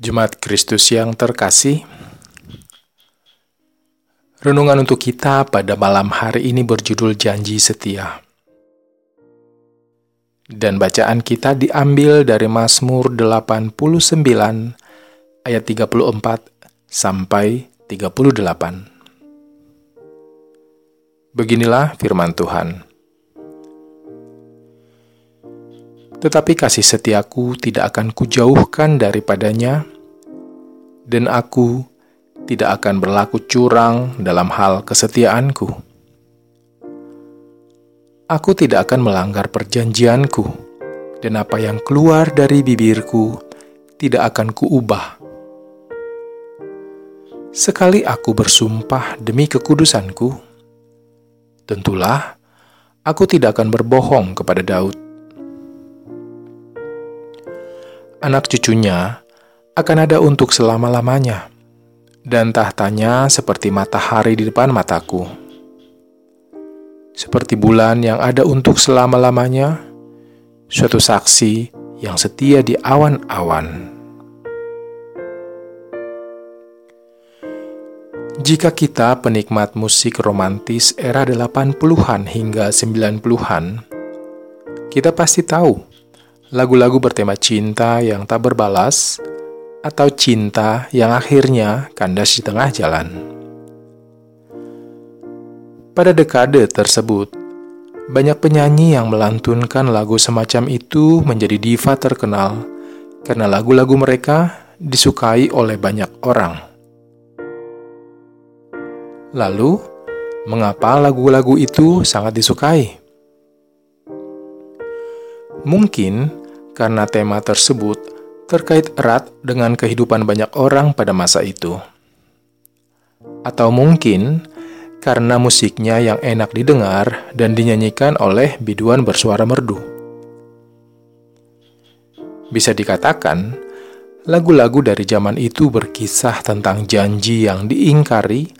Jemaat Kristus yang terkasih, renungan untuk kita pada malam hari ini berjudul Janji Setia. Dan bacaan kita diambil dari Mazmur 89 ayat 34 sampai 38. Beginilah firman Tuhan. Tetapi kasih setiaku tidak akan kujauhkan daripadanya, dan aku tidak akan berlaku curang dalam hal kesetiaanku. Aku tidak akan melanggar perjanjianku, dan apa yang keluar dari bibirku tidak akan kuubah. Sekali aku bersumpah demi kekudusanku, tentulah aku tidak akan berbohong kepada Daud anak cucunya akan ada untuk selama-lamanya, dan tahtanya seperti matahari di depan mataku. Seperti bulan yang ada untuk selama-lamanya, suatu saksi yang setia di awan-awan. Jika kita penikmat musik romantis era 80-an hingga 90-an, kita pasti tahu lagu-lagu bertema cinta yang tak berbalas, atau cinta yang akhirnya kandas di tengah jalan. Pada dekade tersebut, banyak penyanyi yang melantunkan lagu semacam itu menjadi diva terkenal karena lagu-lagu mereka disukai oleh banyak orang. Lalu, mengapa lagu-lagu itu sangat disukai? Mungkin karena tema tersebut terkait erat dengan kehidupan banyak orang pada masa itu. Atau mungkin karena musiknya yang enak didengar dan dinyanyikan oleh biduan bersuara merdu. Bisa dikatakan, lagu-lagu dari zaman itu berkisah tentang janji yang diingkari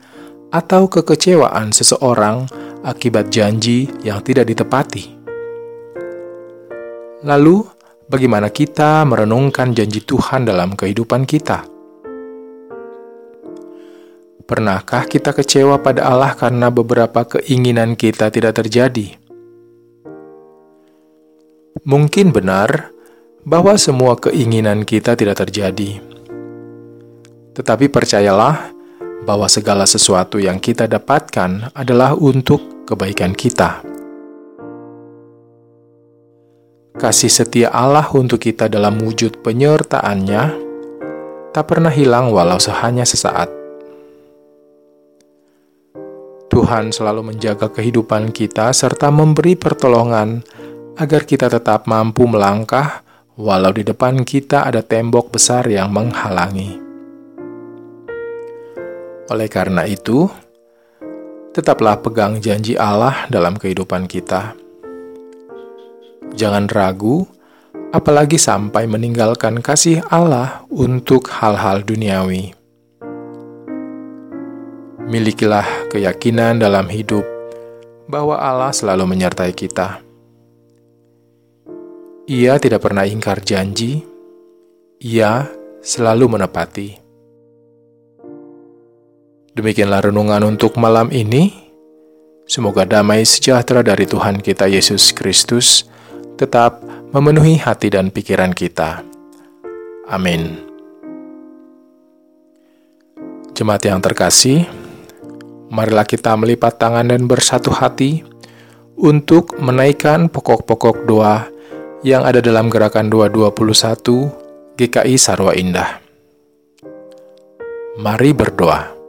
atau kekecewaan seseorang akibat janji yang tidak ditepati. Lalu, bagaimana kita merenungkan janji Tuhan dalam kehidupan kita? Pernahkah kita kecewa pada Allah karena beberapa keinginan kita tidak terjadi? Mungkin benar bahwa semua keinginan kita tidak terjadi, tetapi percayalah bahwa segala sesuatu yang kita dapatkan adalah untuk kebaikan kita. Kasih setia Allah untuk kita dalam wujud penyertaannya tak pernah hilang walau sehanya sesaat. Tuhan selalu menjaga kehidupan kita serta memberi pertolongan agar kita tetap mampu melangkah walau di depan kita ada tembok besar yang menghalangi. Oleh karena itu, tetaplah pegang janji Allah dalam kehidupan kita Jangan ragu, apalagi sampai meninggalkan kasih Allah untuk hal-hal duniawi. Milikilah keyakinan dalam hidup bahwa Allah selalu menyertai kita. Ia tidak pernah ingkar janji, ia selalu menepati. Demikianlah renungan untuk malam ini. Semoga damai sejahtera dari Tuhan kita Yesus Kristus tetap memenuhi hati dan pikiran kita. Amin. Jemaat yang terkasih, marilah kita melipat tangan dan bersatu hati untuk menaikkan pokok-pokok doa yang ada dalam gerakan 221 GKI Sarwa Indah. Mari berdoa.